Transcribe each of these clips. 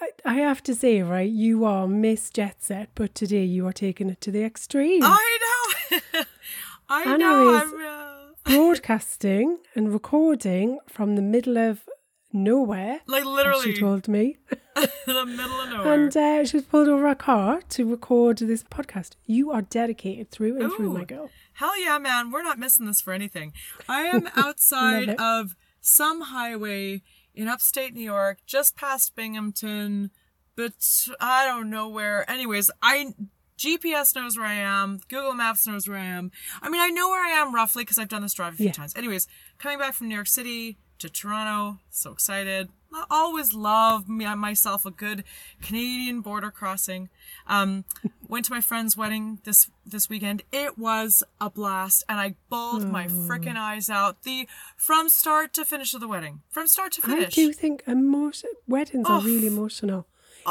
I, I have to say, right, you are Miss Jet Set, but today you are taking it to the extreme. I know. I Anna know. is- I'm, uh, Broadcasting and recording from the middle of nowhere. like literally She told me. the middle of nowhere. And uh, she's pulled over a car to record this podcast. You are dedicated through and through, my girl. Hell yeah, man. We're not missing this for anything. I am outside of some highway in upstate New York, just past Binghamton, but I don't know where. Anyways, I GPS knows where I am. Google Maps knows where I am. I mean, I know where I am roughly because I've done this drive a few Yeah. times. Anyways, coming back from New York City to Toronto, so excited. I always love me uh, myself a good Canadian border crossing. Um, went to my friend's wedding this this weekend. It was a blast, and I bawled my hmm. freaking eyes out. The from start to finish of the wedding, from start to finish. I do think um, emotion, weddings are Oh. really emotional.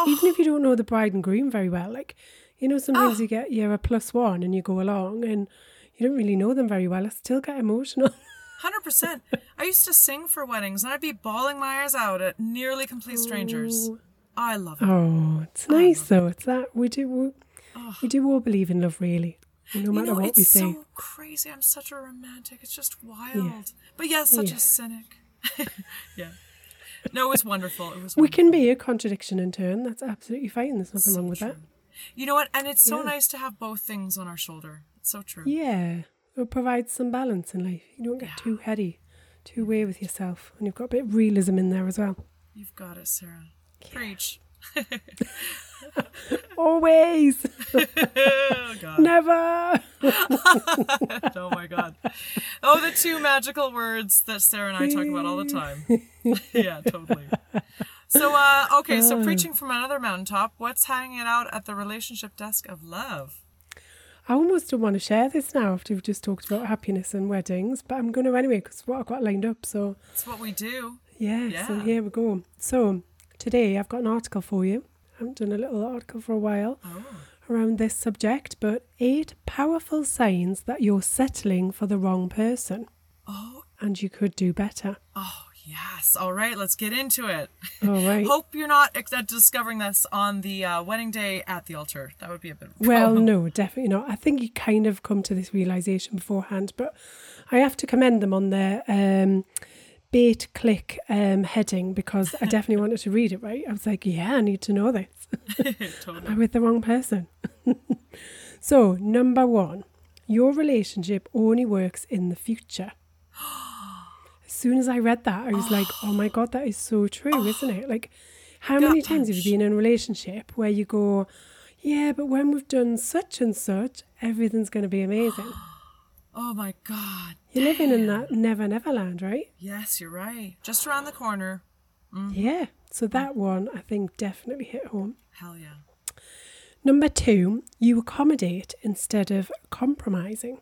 Even if you don't know the bride and groom very well. Like, you know, sometimes Oh. you get, you're a plus one and you go along and you don't really know them very well. I still get emotional. Hundred percent. I used to sing for weddings, and I'd be bawling my eyes out at nearly complete strangers. I love it. Oh, it's nice though. It's that we do we, we do all believe in love, really, no you matter know, what it's we say. so crazy. I'm such a romantic. It's just wild. But yeah, such Yeah. a cynic. yeah. No, it was wonderful. It was. We can be a contradiction in turn. That's absolutely fine. There's nothing wrong with that. You know what? And it's so Yeah. nice to have both things on our shoulder. It's so true. Yeah, it provides some balance in life. You don't get too heady, too away with yourself, and you've got a bit of realism in there as well. You've got it, Sarah. Preach. Always, oh never. oh my God. Oh, the two magical words that Sarah and I talk about all the time. yeah, totally. So, uh, okay, so preaching from another mountaintop, what's hanging out at the relationship desk of love? I almost don't want to share this now after we've just talked about happiness and weddings, but I'm going to anyway because what I've got lined up. So It's what we do. yeah, so here we go. So today I've got an article for you. I haven't done a little article for a while Oh. around this subject, but eight powerful signs that you're settling for the wrong person Oh, and you could do better. oh, yes. All right, let's get into it. All right. Hope you're not ex- discovering this on the uh, wedding day at the altar. That would be a bit. of a Well, no, definitely not. I think you kind of come to this realization beforehand, but I have to commend them on their um, bait click um, heading because I definitely wanted to read it, right? I was like, yeah, I need to know this. totally. Am I with the wrong person? so, number one, your relationship only works in the future. As soon as I read that, I was like, oh my God, that is so true, isn't it? Like, how many times have you been in a relationship where you go, yeah, but when we've done such and such, everything's going to be amazing? Oh my God. You're living in that never, never land, right? Yes, you're right. Just around the corner. Mm-hmm. Yeah. So that one, I think, definitely hit home. Hell yeah. Number two, you accommodate instead of compromising.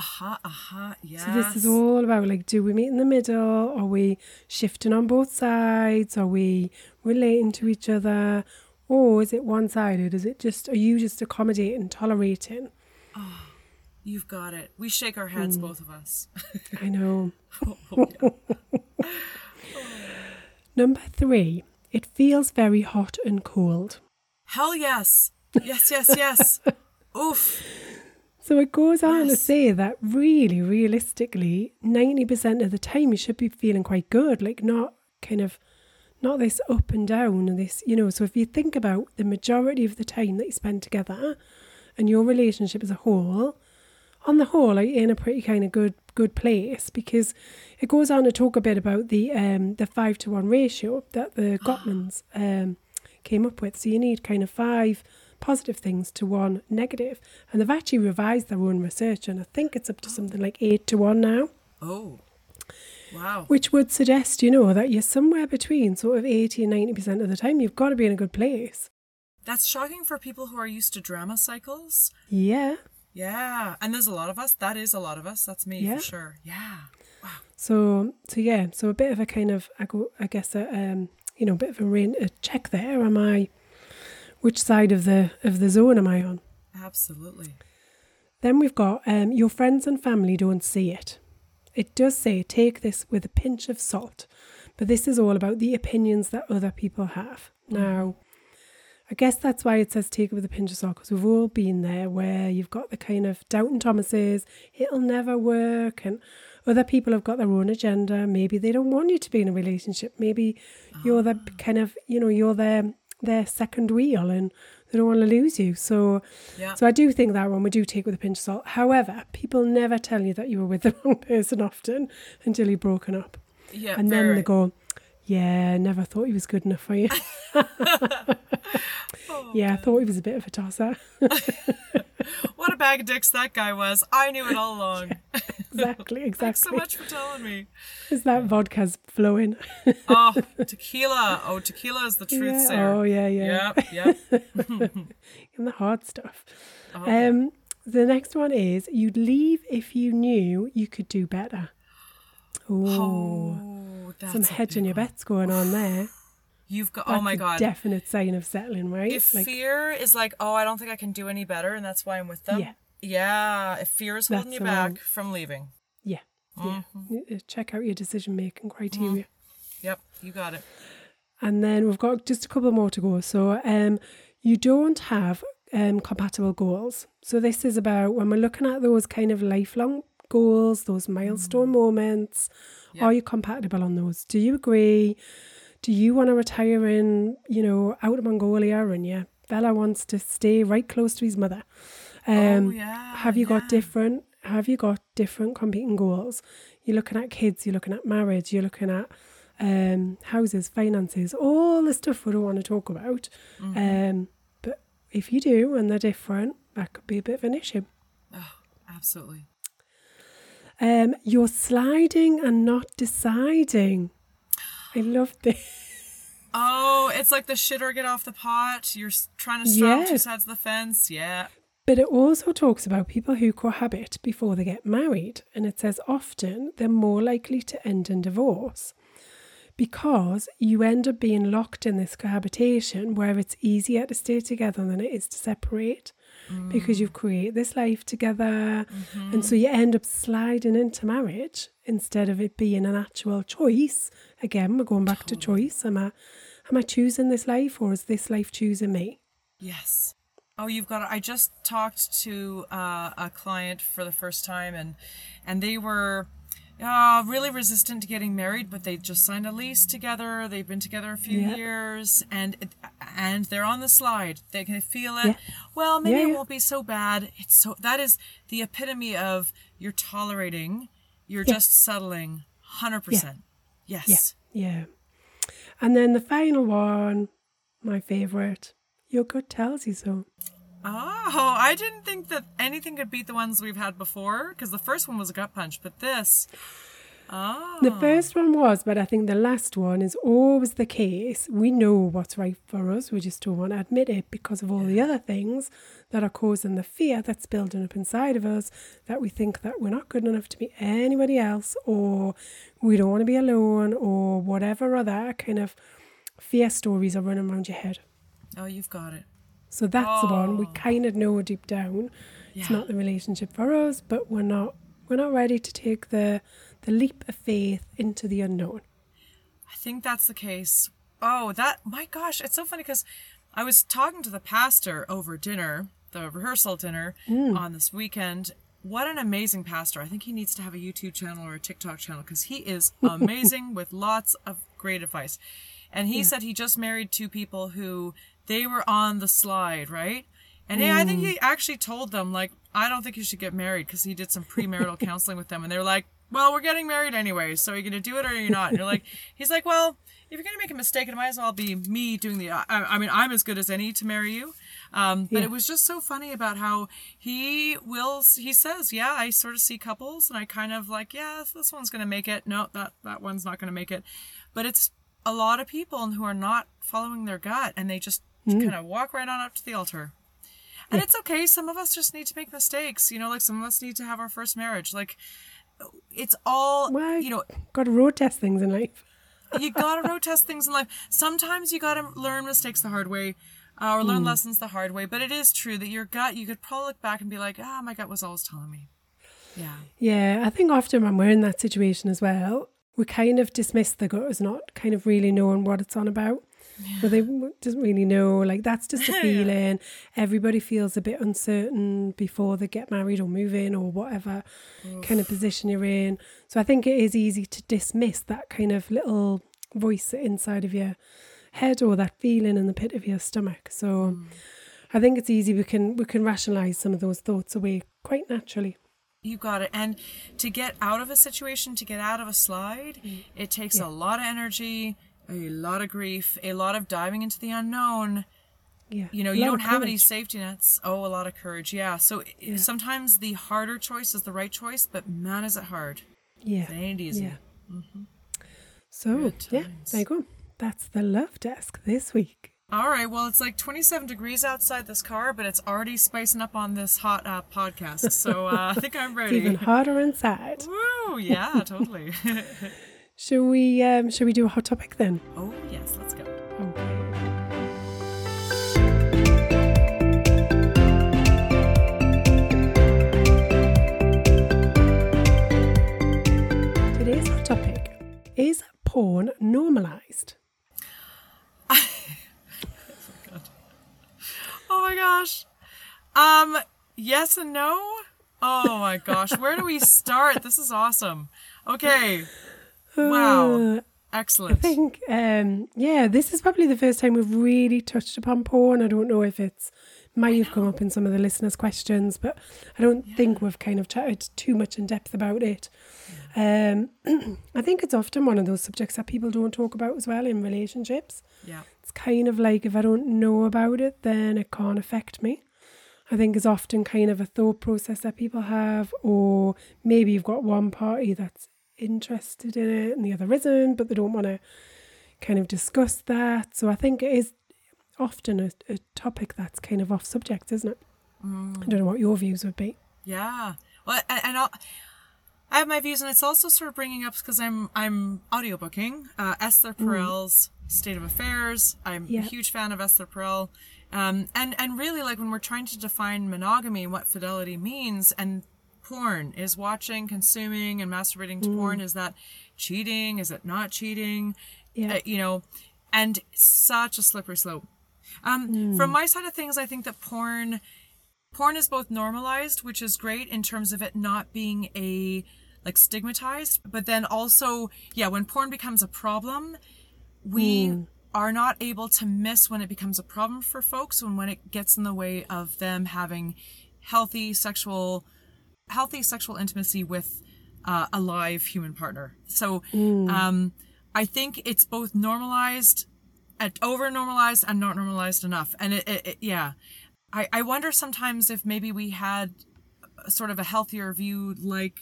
Aha, aha, yes. So this is all about like, do we meet in the middle? Are we shifting on both sides? Are we relating to each other? Or is it one sided? Is it just, are you just accommodating, tolerating? Oh, You've got it. We shake our heads, Mm. both of us. I know. Oh, yeah. Number three, it feels very hot and cold. Hell yes. Yes, yes, yes. Oof. So it goes on to say that really, realistically, 90% of the time you should be feeling quite good, like not kind of, not this up and down and this, you know. So if you think about the majority of the time that you spend together and your relationship as a whole, on the whole, are in a pretty kind of good good place because it goes on to talk a bit about the um the five to one ratio that the Gottmans um came up with. So you need kind of five positive things to one negative. And they've actually revised their own research and I think it's up to something like eight to one now. Oh. Wow. which would suggest, you know, that you're somewhere between sort of 80 and 90% of the time. You've got to be in a good place. That's shocking for people who are used to drama cycles. Yeah. Yeah. And there's a lot of us. That is a lot of us. That's me Yeah. for sure. Yeah. Wow. So, so yeah, so a bit of a kind of, I go, I guess, a, um, you know, a bit of a, rain, a check there. Am I, which side of the of the zone am I on? Absolutely. Then we've got um, your friends and family don't see it. It does say take this with a pinch of salt, but this is all about the opinions that other people have. Now, I guess that's why it says take it with a pinch of salt because we've all been there where you've got the kind of doubting Thomases, it'll never work, and other people have got their own agenda. Maybe they don't want you to be in a relationship. Maybe you're the kind of, you know, you're their their second wheel and they don't want to lose you. So Yeah. so I do think that one we do take with a pinch of salt. However, people never tell you that you were with the wrong person often until you've broken up. Yeah. and then they go, Yeah, never thought he was good enough for you. Oh, yeah, I thought he was a bit of a tosser. What a bag of dicks that guy was. I knew it all along. exactly, Thanks so much for telling me. Is that vodka's flowing? Oh, tequila. Oh, tequila is the truth yeah. sayer. Oh yeah, yeah. Yep, yep. And the hard stuff. Oh, Um the next one is you'd leave if you knew you could do better. Oh, oh, some hedging your bets going on there. You've got. That's oh my a god. definite sign of settling, right? if like fear is like, oh, I don't think I can do any better, and that's why I'm with them. Yeah. Yeah. If fear is holding That's you back from leaving. yeah, yeah. Mm-hmm. Uh, Check out your decision making criteria. Yep. You got it. And then we've got just a couple more to go. So, um, you don't have um, compatible goals. So, this is about when we're looking at those kind of lifelong goals, those milestone moments. Yeah. Are you compatible on those? Do you agree? Do you want to retire in, you know, out of Mongolia and yeah, Bella wants to stay right close to his mother? Um, oh yeah. have you got different have you got different competing goals you're looking at kids you're looking at marriage you're looking at um houses finances all the stuff we don't want to talk about Mm-hmm. um but if you do and they're different that could be a bit of an issue Oh, Absolutely. Um you're sliding and not deciding i love this Oh, it's like the shit or get off the pot. You're trying to straddle two sides of the fence. Yeah. But it also talks about people who cohabit before they get married. And it says often they're more likely to end in divorce because you end up being locked in this cohabitation where it's easier to stay together than it is to separate because you've created this life together. And so you end up sliding into marriage instead of it being an actual choice. Again, we're going back to choice. Am I, am I choosing this life or is this life choosing me? Yes. Oh, you've got. I just talked to uh, a client for the first time, and and they were uh, really resistant to getting married, but they just signed a lease together. They've been together a few Yeah. years, and and they're on the slide. They can feel it. Yeah. Well, maybe Yeah, it won't be so bad. It's so that is the epitome of you're tolerating. You're just settling. Hundred percent. Yes. Yeah. And then the final one, my favourite, your gut tells you so. Oh, I didn't think that anything could beat the ones we've had before because the first one was a gut punch, but this. Oh. The first one was, but I think the last one is always the case. We know what's right for us, we just don't want to admit it because of all the other things that are causing the fear that's building up inside of us that we think that we're not good enough to be anybody else or we don't want to be alone or whatever other kind of fear stories are running around your head. Oh, you've got it. So that's the one we Oh. kind of know deep down. It's not the relationship for us, but we're not we're not ready to take the the leap of faith into the unknown. I think that's the case. Oh, that, my gosh, it's so funny because I was talking to the pastor over dinner, the rehearsal dinner mm. on this weekend. What an amazing pastor. I think he needs to have a YouTube channel or a TikTok channel because he is amazing with lots of great advice. And he said he just married two people who they were on the slide, right? And I think he actually told them, like, I don't think you should get married because he did some premarital counseling with them. And they're like, well, we're getting married anyway, so are you're gonna do it or are you're not. And you're like, he's like, well, if you're gonna make a mistake, it might as well be me doing the. I, I mean, I'm as good as any to marry you. Um, but Yeah. it was just so funny about how he will. He says, yeah, I sort of see couples, and I kind of like, yeah, this one's gonna make it. No, that that one's not gonna make it. But it's a lot of people who are not following their gut, and they just kind of walk right on up to the altar. And it's okay. Some of us just need to make mistakes. You know, like some of us need to have our first marriage. Like it's all Well, you know. got to road test things in life. You gotta road test things in life. Sometimes you gotta learn mistakes the hard way, uh, or learn lessons the hard way. But it is true that your gut. You could probably look back and be like, ah, my gut was always telling me. Yeah. Yeah, I think often when we're in that situation as well, we kind of dismiss the gut as not kind of really knowing what it's on about. But they doesn't really know. Like that's just a feeling. Everybody feels a bit uncertain before they get married or move in or whatever kind of position you're in. So I think it is easy to dismiss that kind of little voice inside of your head or that feeling in the pit of your stomach. So hmm. I think it's easy we can we can rationalize some of those thoughts away quite naturally. You got it. And to get out of a situation, to get out of a slide, mm. it takes a lot of energy, a lot of grief, a lot of diving into the unknown. Yeah. You know, you don't have any safety nets. Oh, a lot of courage. Yeah. So i sometimes the harder choice is the right choice, but man, is it hard. Yeah. It ain't easy. Yeah. So, yeah, there you go. That's the love desk this week. All right. Well, it's like 27 degrees outside this car, but it's already spicing up on this hot uh, podcast. So uh, I think I'm It's ready. even hotter inside. Woo! Yeah, totally. Shall we um shall we do a hot topic then? oh, yes. Let's go. Okay. Today's hot topic is porn normalized. Oh my gosh. Um, yes and no. Oh my gosh. Where do we start? This is awesome. Okay. Wow. Excellent. I think, um, yeah, this is probably the first time we've really touched upon porn. I don't know if it's might have come up in some of the listeners' questions, but I don't think we've kind of chatted too much in depth about it. Um, I think it's often one of those subjects that people don't talk about as well in relationships. Yeah. It's kind of like if I don't know about it, then it can't affect me. I think it's often kind of a thought process that people have, or maybe you've got one party that's interested in it and the other isn't, but they don't want to kind of discuss that. So I think it is often a, a topic that's kind of off subject, isn't it? I don't know what your views would be. Yeah. Well, and, and I have my views, and it's also sort of bringing up because I'm I'm audiobooking uh, Esther Perel's State of Affairs. I'm Yeah. a huge fan of Esther Perel, um, and and really like when we're trying to define monogamy and what fidelity means, and porn is watching, consuming, and masturbating to porn. Is that cheating? Is it not cheating? Yeah. Uh, you know, and such a slippery slope. Um, From my side of things, I think that porn porn is both normalized, which is great in terms of it not being a like stigmatized, but then also, yeah, when porn becomes a problem, we are not able to miss when it becomes a problem for folks and when it gets in the way of them having healthy sexual healthy sexual intimacy with uh, a live human partner. So um, I think it's both normalized, at over normalized, and not normalized enough. And it, it, it yeah, I, I wonder sometimes if maybe we had sort of a healthier view like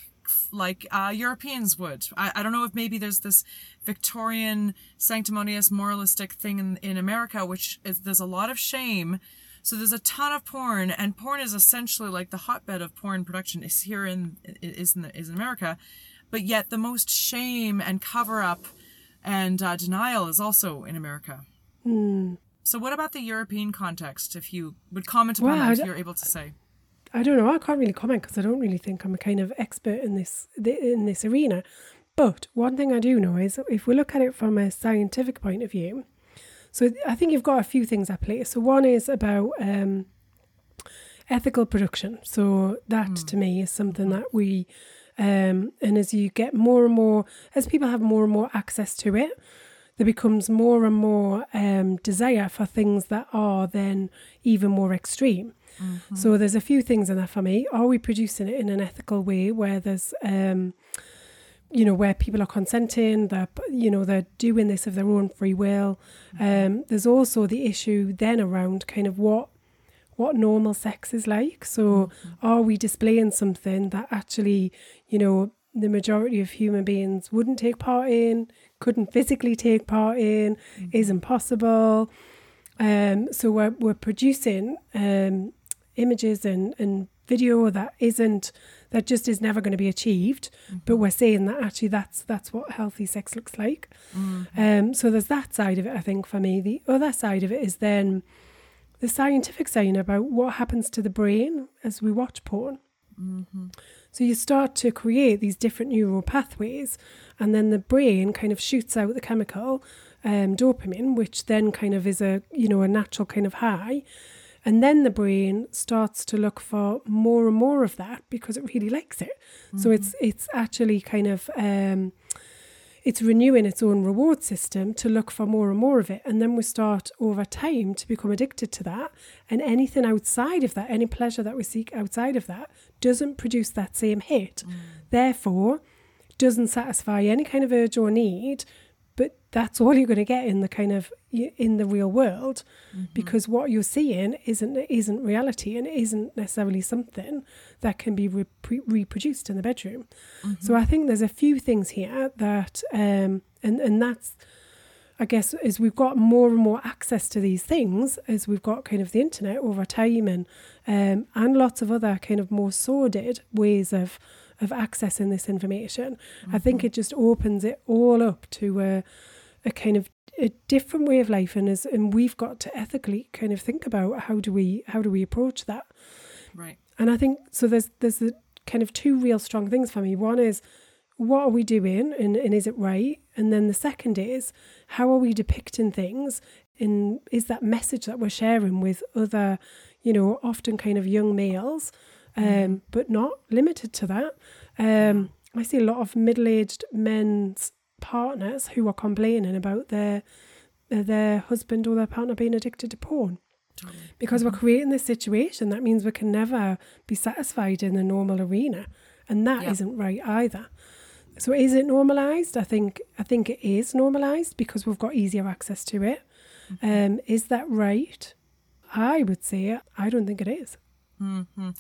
like uh, Europeans would. I, I don't know if maybe there's this Victorian sanctimonious moralistic thing in, in America, which is there's a lot of shame. So there's a ton of porn, and porn is essentially like the hotbed of porn production is here in is in the, is in America, but yet the most shame and cover up and uh, denial is also in America. So what about the European context? If you would comment upon Well, that, if you're able to say. I don't know. I can't really comment because I don't really think I'm a kind of expert in this in this arena. But one thing I do know is if we look at it from a scientific point of view, so I think you've got a few things at play. So one is about um, ethical production. So that to me is something that we, um, and as you get more and more, as people have more and more access to it, there becomes more and more um, desire for things that are then even more extreme. So there's a few things in that for me. Are we producing it in an ethical way where there's um, you know, where people are consenting, they're, you know, they're doing this of their own free will. Um, there's also the issue then around kind of what what normal sex is like. So, are we displaying something that actually, you know, the majority of human beings wouldn't take part in, couldn't physically take part in, isn't possible. Um, so we're we're producing um, images and, and video that isn't that just is never going to be achieved. But we're saying that actually that's that's what healthy sex looks like. Um, so there's that side of it. I think for me, the other side of it is then the scientific side about what happens to the brain as we watch porn. So you start to create these different neural pathways, and then the brain kind of shoots out the chemical um, dopamine, which then kind of is a you know a natural kind of high, and then the brain starts to look for more and more of that because it really likes it. So it's it's actually kind of um, it's renewing its own reward system to look for more and more of it. And then we start over time to become addicted to that. And anything outside of that, any pleasure that we seek outside of that, doesn't produce that same hit. Therefore, doesn't satisfy any kind of urge or need. But that's all you're going to get in the kind of in the real world, because what you're seeing isn't isn't reality and isn't necessarily something that can be repre- reproduced in the bedroom. So I think there's a few things here that, um, and and that's, I guess, as we've got more and more access to these things, as we've got kind of the internet over time, and um, and lots of other kind of more sordid ways of of accessing this information, I think it just opens it all up to a, a kind of a different way of life, and as and we've got to ethically kind of think about how do we how do we approach that. Right. And I think so. There's there's the kind of two real strong things for me. One is what are we doing, and, and is it right? And then the second is how are we depicting things, and is that message that we're sharing with other, you know, often kind of young males, um, but not limited to that. Um, I see a lot of middle-aged men's partners who are complaining about their their husband or their partner being addicted to porn. Because we're mm-hmm. creating this situation that means we can never be satisfied in the normal arena and that Yeah. not right either. So is it normalized? I think i think it is normalized because we've got easier access to it. Mm-hmm. Um, is that right? I would say i don't think it is. Mm-hmm.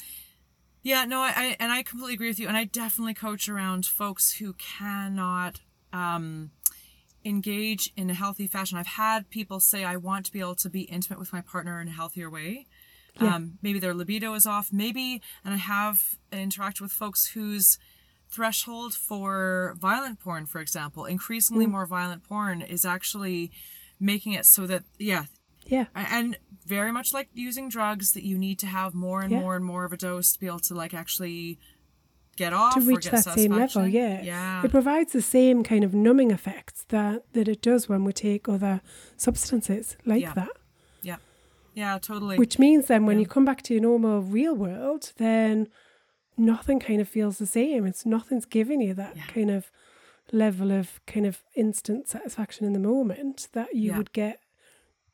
Yeah, no, I, I and I completely agree with you. And I definitely coach around folks who cannot um, engage in a healthy fashion. I've had people say, "I want to be able to be intimate with my partner in a healthier way." Yeah. Um, maybe their libido is off. Maybe, and I have interacted with folks whose threshold for violent porn, for example, increasingly more violent porn, is actually making it so that yeah, yeah and very much like using drugs that you need to have more and Yeah. more and more of a dose to be able to like actually get off to reach that same level yeah. Yeah. It provides the same kind of numbing effects that that it does when we take other substances like Yeah. that. Yeah. Yeah totally. Which means then when Yeah. you come back to your normal real world, then nothing kind of feels the same. It's nothing's giving you that Yeah. kind of level of kind of instant satisfaction in the moment that you would get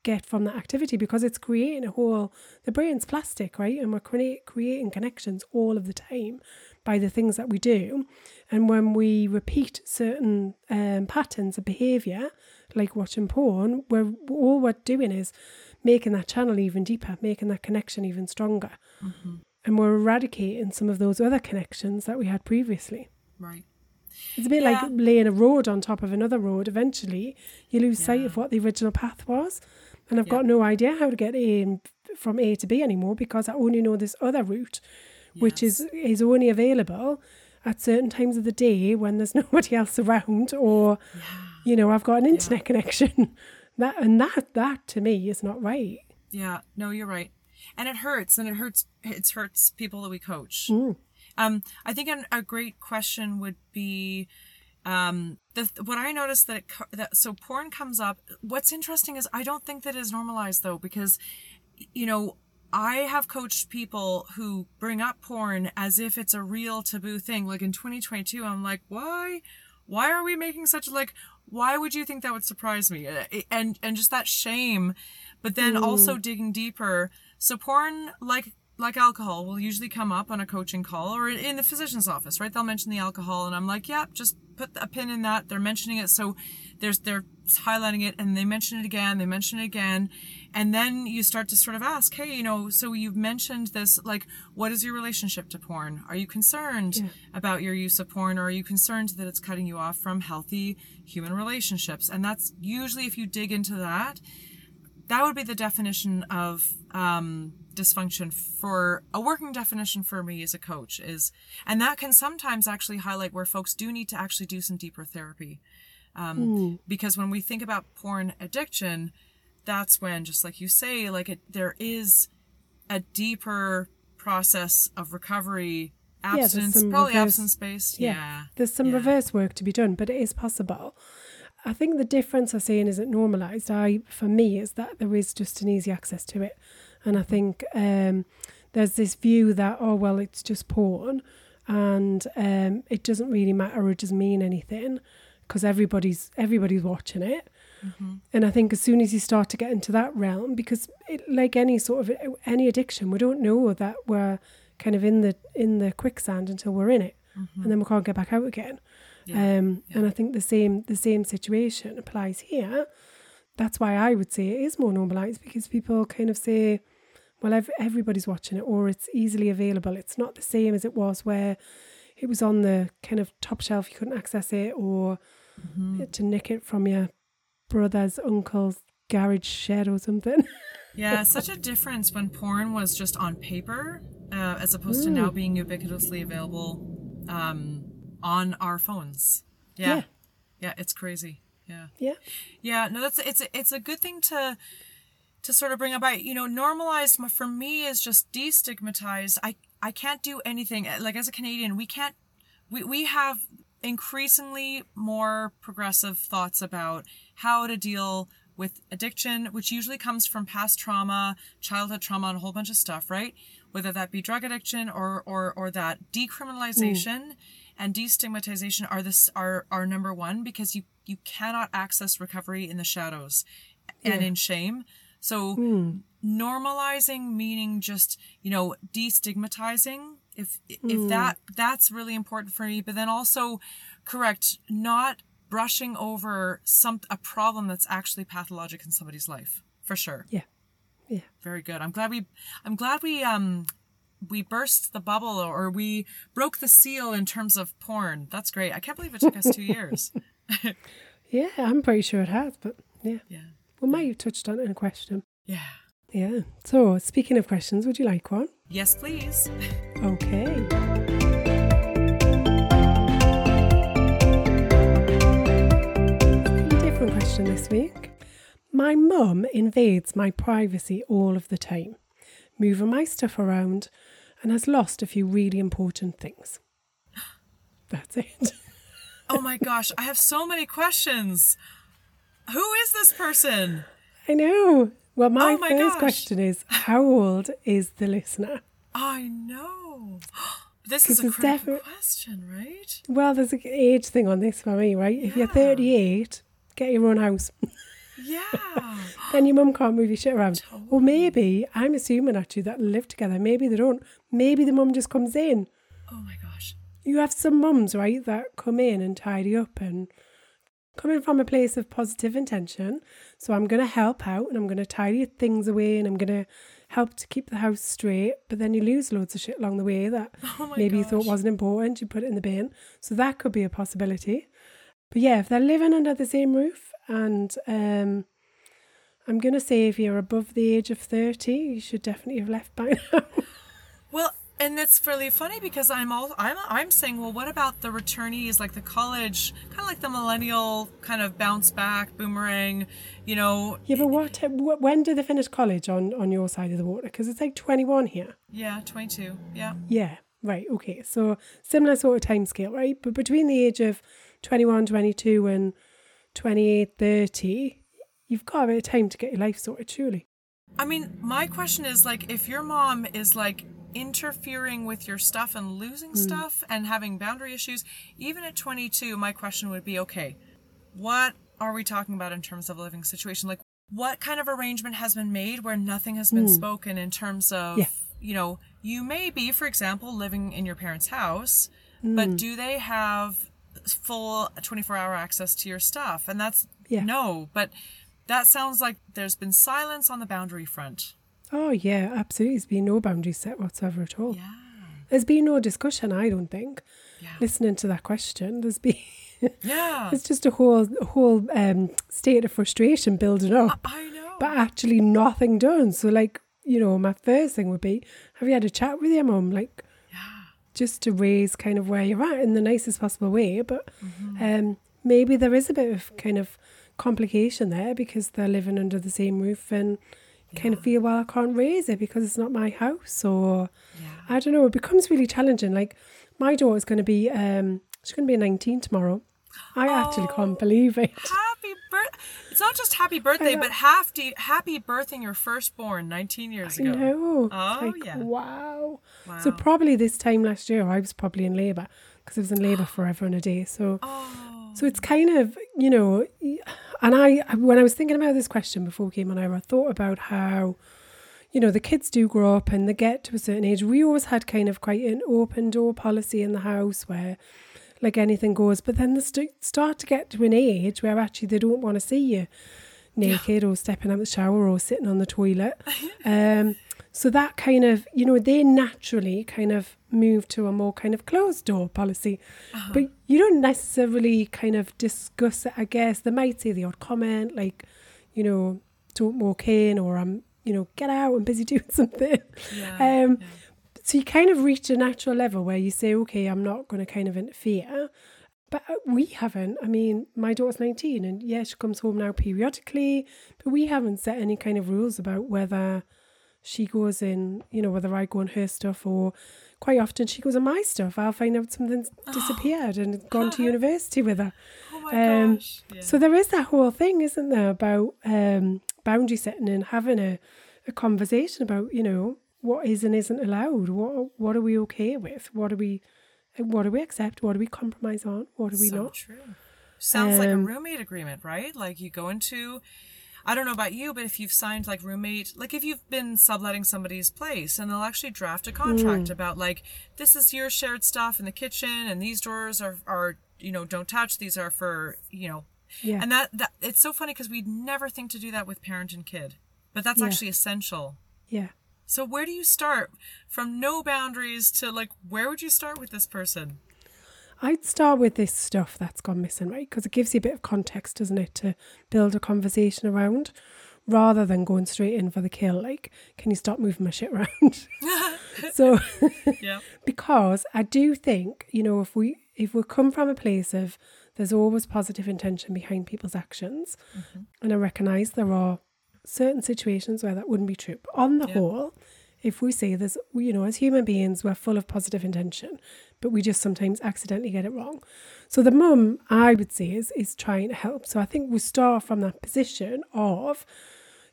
get from that activity because it's creating a whole the brain's plastic right? And we're create, creating connections all of the time by the things that we do and when we repeat certain um, patterns of behavior like watching porn we're all we're doing is making that channel even deeper making that connection even stronger Mm-hmm. and we're eradicating some of those other connections that we had previously right it's a bit Yeah. like laying a road on top of another road. Eventually, you lose sight of what the original path was. And I've Yeah. got no idea how to get in from A to B anymore because I only know this other route, which is is only available at certain times of the day when there's nobody else around, or yeah you know, I've got an internet connection. That and that that to me is not right. yeah no you're right and it hurts and it hurts it hurts people that we coach Mm. Um, I think an, a great question would be, um, the what I noticed that, it, that so porn comes up. What's interesting is I don't think that is normalized though because, you know, I have coached people who bring up porn as if it's a real taboo thing. Like in 2022, I'm like, why, why are we making such like? Why would you think that would surprise me? Uh, And and just that shame, but then also digging deeper. So porn, like like alcohol will usually come up on a coaching call or in the physician's office, right? They'll mention the alcohol, and I'm like, yeah, just put a pin in that. They're mentioning it. So there's, they're highlighting it and they mention it again. They mention it again. And then you start to sort of ask, Hey, you know, so you've mentioned this, like, what is your relationship to porn? Are you concerned Yeah. about your use of porn or are you concerned that it's cutting you off from healthy human relationships? And that's usually if you dig into that, that would be the definition of um, dysfunction for a working definition for me as a coach is and that can sometimes actually highlight where folks do need to actually do some deeper therapy um, because when we think about porn addiction that's when just like you say like it, there is a deeper process of recovery abstinence some probably reverse- abstinence based Yeah. yeah There's some Yeah. reverse work to be done, but it is possible. I think the difference I see in isn't normalised. I for me is that there is just an easy access to it, and I think um, there's this view that oh well it's just porn, and um, it doesn't really matter or it doesn't mean anything because everybody's everybody's watching it. Mm-hmm. And I think as soon as you start to get into that realm, because it, like any sort of any addiction, we don't know that we're kind of in the in the quicksand until we're in it, mm-hmm. and then we can't get back out again. Yeah. Um, And I think the same the same situation applies here. That's why I would say it is more normalized because people kind of say, well, ev- everybody's watching it, or it's easily available. It's not the same as it was where it was on the kind of top shelf, you couldn't access it, or mm-hmm. to nick it from your brother's uncle's garage shed or something. Yeah, such a difference when porn was just on paper uh, as opposed to now being ubiquitously available um, on our phones. Yeah. Yeah. yeah. it's crazy. Yeah. yeah. Yeah, no, that's it's it's a good thing to to sort of bring up. I you know normalized for me is just destigmatized. I I can't do anything like as a Canadian. We can't. We we have increasingly more progressive thoughts about how to deal with addiction, which usually comes from past trauma, childhood trauma, and a whole bunch of stuff, right? Whether that be drug addiction or or or that decriminalization and destigmatization are this are are number one because you you cannot access recovery in the shadows and in shame. So mm. normalizing meaning just you know destigmatizing if if that that's really important for me but then also correct not brushing over some a problem that's actually pathologic in somebody's life for sure. Yeah. Yeah. very good. I'm glad we i'm glad we um we burst the bubble or we broke the seal in terms of porn. That's great. I can't believe it took us two years. Yeah, I'm pretty sure it has, but yeah. yeah. We might have touched on it in a question. yeah Yeah. So, speaking of questions, would you like one? yes please Okay. Different question this week. My mum invades my privacy all of the time, moving my stuff around, and has lost a few really important things. That's it. oh my gosh i have so many questions who is this person I know. Well, my, Oh my first gosh. question is how old is the listener? I know. This is a critical question, right? Well, there's an age thing on this for me, right? If you're 38, get your own house. Yeah. then your mum can't move your shit around. Or maybe, I'm assuming actually that live together. Maybe they don't. Maybe the mum just comes in. oh my gosh. You have some mums, right, that come in and tidy up and coming from a place of positive intention. So I'm going to help out and I'm going to tidy things away and I'm going to help to keep the house straight. But then you lose loads of shit along the way that Oh maybe you thought wasn't important. You put it in the bin. So that could be a possibility. But yeah, if they're living under the same roof and um, I'm going to say if you're above the age of 30, you should definitely have left by now. Well, and it's really funny because I'm all I'm I'm saying, well, what about the returnees, like the college, kind of like the millennial kind of bounce back boomerang, you know? Yeah, but what? When did they finish college on on your side of the water? Because it's like twenty one here. Yeah, 22. Yeah. Yeah, right. Okay, so similar sort of time scale, right? But between the age of 21, 22 and 28, 30, you've got a bit of time to get your life sorted, surely. I mean, my question is like, if your mom is like interfering with your stuff and losing hmm. stuff and having boundary issues, even at 22, my question would be, okay, what are we talking about in terms of a living situation? Like, what kind of arrangement has been made where nothing has been hmm. spoken in terms of, Yeah. you know, you may be, for example, living in your parent's house, but hmm. do they have full 24 hour access to your stuff. And that's Yeah. no, but that sounds like there's been silence on the boundary front. Oh, yeah, absolutely. There's been no boundaries set whatsoever at all. Yeah. There's been no discussion, I don't think. Yeah. Listening to that question, there's been Yeah. it's just a whole whole um, state of frustration building up, I know. but actually nothing done. So, like, you know, my first thing would be, have you had a chat with your mum, like, yeah. just to raise kind of where you're at in the nicest possible way. But Mm-hmm. um, maybe there is a bit of kind of complication there because they're living under the same roof and kind of feel, well, I can't raise it because it's not my house or. Yeah. I don't know. It becomes really challenging. Like my daughter's going to be, um, she's going to be 19 tomorrow. I actually Oh. can't believe it. Happy birth! It's not just happy birthday, but happy happy birthing your firstborn 19 years I ago. know. Oh, like, yeah. wow. Wow. So probably this time last year, I was probably in labour because I was in labour forever and a day. So, oh. so it's kind of you know, and I when I was thinking about this question before we came on, air, I thought about how. You know, the kids do grow up and they get to a certain age. We always had kind of quite an open door policy in the house where like anything goes. But then they st- start to get to an age where actually they don't want to see you naked or stepping out of the shower or sitting on the toilet. Um, so that kind of, you know, they naturally kind of move to a more kind of closed door policy. But you don't necessarily kind of discuss it, I guess. They might say the odd comment like, you know, don't walk in or I'm, you know, get out, I'm busy doing something. Yeah, Um, yeah. so you kind of reach a natural level where you say, okay, I'm not going to kind of interfere. But uh, we haven't. I mean, my daughter's 19 and yeah, she comes home now periodically, but we haven't set any kind of rules about whether she goes in, you know, whether I go on her stuff or quite often she goes on my stuff. I'll find out something's disappeared and gone to university with her. Oh my um, gosh. Yeah. So there is that whole thing, isn't there, about um, boundary setting and having a, a conversation about, you know, what is and isn't allowed. What what are we okay with? What do we what do we accept? What do we compromise on? What do we so not? true. Sounds like a Um, roommate agreement, right? Like you go into I don't know about you, but if you've signed like roommate, like if you've been subletting somebody's place and they'll actually draft a Mm. contract about like this is your shared stuff in the kitchen and these drawers are are you know don't touch these are for you know Yeah. and that that it's so funny because we'd never think to do that with parent and kid but that's Yeah. actually essential yeah. so where do you start from no boundaries to like where would you start with this person I'd start with this stuff that's gone missing, right? Because it gives you a bit of context, doesn't it, to build a conversation around rather than going straight in for the kill. Like, can you stop moving my shit around? so, yeah because I do think, you know, if we if we come from a place of there's always positive intention behind people's actions, mm-hmm. and I recognise there are certain situations where that wouldn't be true. But on the Yeah. whole, if we say this, you know, as human beings, we're full of positive intention, but we just sometimes accidentally get it wrong. So the mum, I would say, is is trying to help. So I think we start from that position of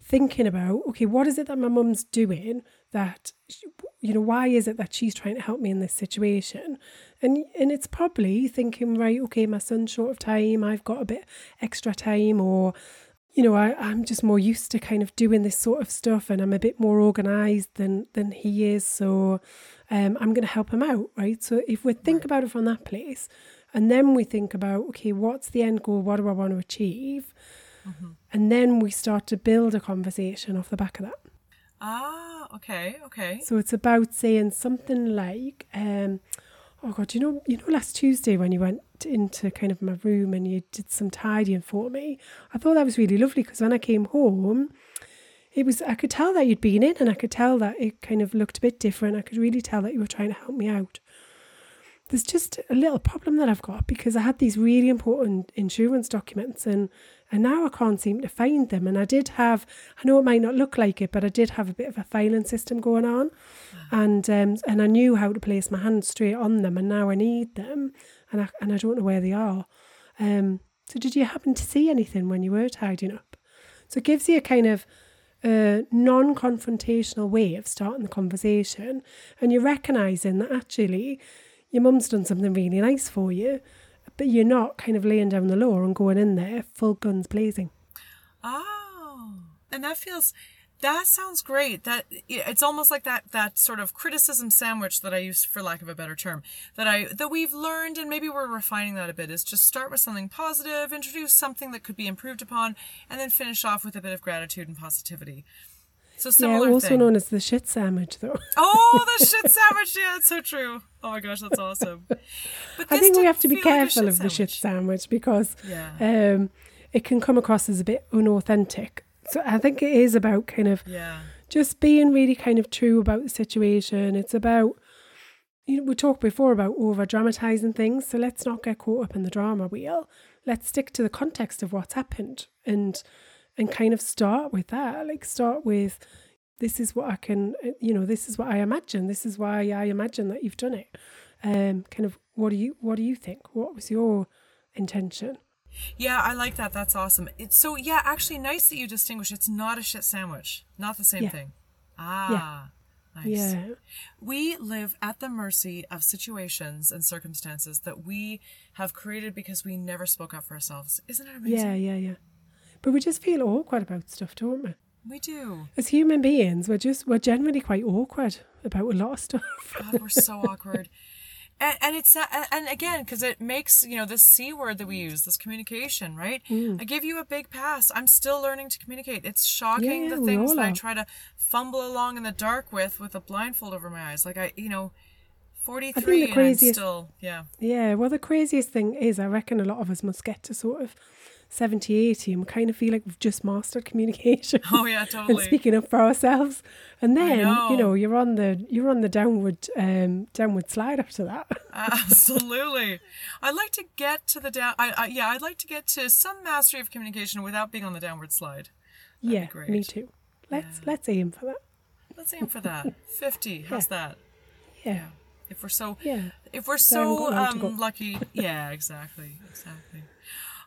thinking about, okay, what is it that my mum's doing that, you know, why is it that she's trying to help me in this situation? And and it's probably thinking, right, okay, my son's short of time, I've got a bit extra time, or you know, I, I'm just more used to kind of doing this sort of stuff and I'm a bit more organized than than he is. So um, I'm going to help him out, right? So if we think about it from that place and then we think about, okay, what's the end goal? What do I want to achieve? And then we start to build a conversation off the back of that. ah okay okay So it's about saying something like, um, "Oh God, you know, you know, last Tuesday when you went into kind of my room and you did some tidying for me, I thought that was really lovely because when I came home, it was I could tell that you'd been in and I could tell that it kind of looked a bit different. I could really tell that you were trying to help me out. There's just a little problem that I've got because I had these really important insurance documents and and now I can't seem to find them. And I did have, I know it might not look like it, but I did have a bit of a filing system going on, and um, and I knew how to place my hand straight on them. And now I need them, and I and I don't know where they are. Um, so did you happen to see anything when you were tidying up? So it gives you a kind of a non-confrontational way of starting the conversation, and you're recognizing that actually your mum's done something really nice for you, but you're not kind of laying down the law and going in there full guns blazing. Oh, and that feels That sounds great. That it's almost like that that sort of criticism sandwich that I use for lack of a better term that I that we've learned and maybe we're refining that a bit is just start with something positive, introduce something that could be improved upon, and then finish off with a bit of gratitude and positivity. So Yeah, also thing. known as the shit sandwich, though. oh, the shit sandwich! Yeah, it's so true. Oh my gosh, that's awesome. But I think we have to be feel like careful of the shit sandwich. sandwich because Yeah. um, it can come across as a bit unauthentic. So I think it is about kind of Yeah. just being really kind of true about the situation. It's about, you know, we talked before about over dramatizing things. So let's not get caught up in the drama wheel. Let's stick to the context of what's happened and and kind of start with that. Like start with this is what I can, uh, you know, this is what I imagine. This is why I imagine that you've done it. Um, kind of what do you what do you think? What was your intention? Yeah, I like that. That's awesome. It's so yeah, actually nice that you distinguish. It's not a shit sandwich. Not the same Yeah. thing. Ah. Nice. Yeah. We live at the mercy of situations and circumstances that we have created because we never spoke up for ourselves. Isn't it amazing? Yeah, yeah, yeah. But we just feel awkward about stuff, don't we? We do. As human beings, we're just we're generally quite awkward about a lot of stuff. God, we're so awkward. And, and it's not, and- and again because it makes you know this c word that we use this communication right Mm. i give you a big pass i'm still learning to communicate it's shocking Yeah, the things that i try to fumble along in the dark with with a blindfold over my eyes like i you know 43 the craziest- still yeah yeah, well, the craziest thing is, I reckon a lot of us must get to sort of 70, 80 and we kind of feel like we've just mastered communication. oh yeah totally. and speaking up for ourselves, and then know. you know you're on the you're on the downward um downward slide after that. Absolutely. I'd like to get to the down. I, I yeah, I'd like to get to some mastery of communication without being on the downward slide. yeah, great. me too. Let's let's aim for that. Let's aim for that. Fifty. How's that? Yeah, If we're so yeah. if we're So so got long to um, lucky. Yeah, exactly, exactly.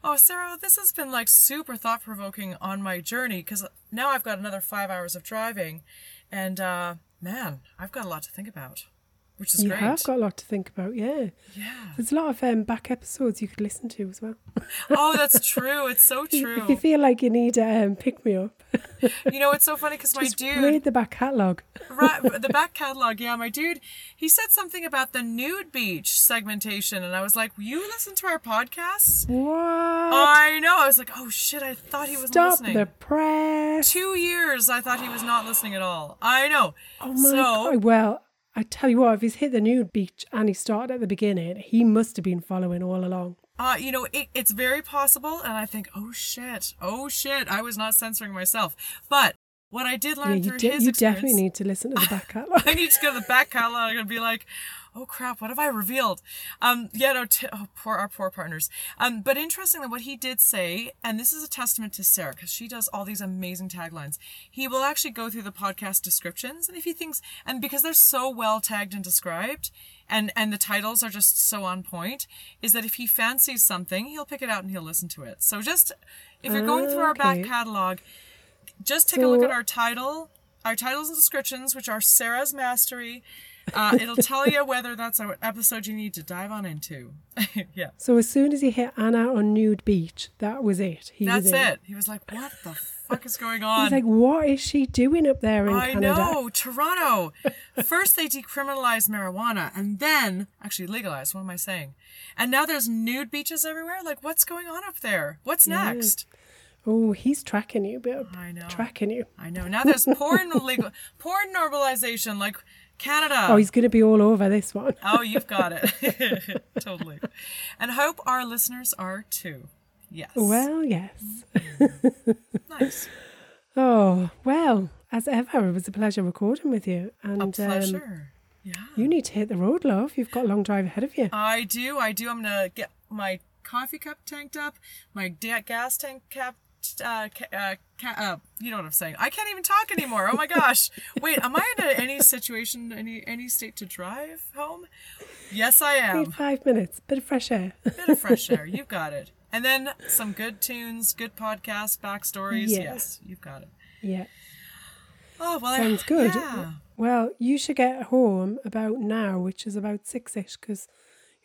Oh, Sarah, this has been like super thought provoking on my journey because now I've got another five hours of driving, and uh, man, I've got a lot to think about, which is You great. have got a lot to think about. Yeah, yeah. there's a lot of um, back episodes you could listen to as well. Oh, that's true. It's so true. If you feel like you need a um, pick me up, You know, it's so funny because my dude. read the back catalogue. Right, the back catalog, yeah, my dude, he said something about the nude beach segmentation, and I was like, "You listen to our podcast? What? I know. I was like, "Oh shit!" I thought he was Stop listening. the press. Two years, I thought he was not listening at all. I know. Oh my so, god! Well, I tell you what, if he's hit the nude beach and he started at the beginning, he must have been following all along. uh, you know, it, it's very possible, and I think, "Oh shit! Oh shit!" I was not censoring myself, but what I did learn you, through de- his you experience, definitely need to listen to the back catalogue. I need to go to the back catalog and be like, oh crap, what have I revealed? Um, yeah, no, t- oh, poor our poor partners. Um, but interestingly, what he did say, and this is a testament to Sarah because she does all these amazing taglines. He will actually go through the podcast descriptions, and if he thinks, and because they're so well tagged and described, and and the titles are just so on point, is that if he fancies something, he'll pick it out and he'll listen to it. So just if you're going through our back catalog, just take a look at our title, our titles and descriptions, which are Sarah's Mastery. Uh, it'll tell you whether that's an episode you need to dive on into. yeah, so as soon as he hit Anna on nude beach, that was it. He that's was it. He was like, "What the fuck is going on?" He's like, what is she doing up there in I Canada? know, Toronto. First they decriminalized marijuana and then actually legalized. What am I saying? And now there's nude beaches everywhere. Like, what's going on up there? What's next? Oh, he's tracking you, Bill. I know. Tracking you. I know. Now there's porn legal, porn normalization, like Canada. Oh, he's going to be all over this one. Oh, you've got it. totally. And hope our listeners are too. Yes. Well, yes. nice. Oh, well, as ever, it was a pleasure recording with you. And A Um, pleasure. yeah. you need to hit the road, love. You've got a long drive ahead of you. I do. I do. I'm going to get my coffee cup tanked up, my gas tank cap. Uh, ca- uh, ca- uh, you know what I'm saying. I can't even talk anymore. Oh my gosh! Wait, am I in a, any situation, any any state to drive home? Yes, I am. Need five minutes, bit of fresh air. bit of fresh air. You've got it. And then some good tunes, good podcasts, backstories. Yeah. Yes, you've got it. yeah, Oh well, sounds good. Yeah. Well, you should get home about now, which is about six ish, because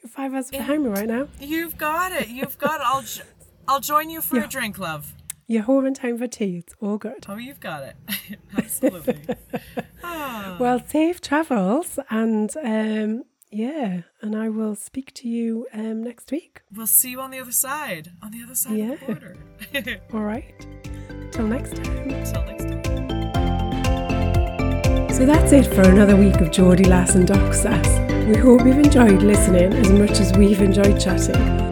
you're five hours behind me right now. You've got it. You've got it. I'll I'll join you for Yeah. a drink, love. You're home in time for tea. It's all good. Oh, you've got it. Absolutely. Ah. Well, safe travels, and um, yeah, and I will speak to you um, next week. We'll see you on the other side, on the other side Yeah. of the border. All right. Till next time. Until next time. So that's it for another week of Geordie Lass and Doc Sass. We hope you've enjoyed listening as much as we've enjoyed chatting.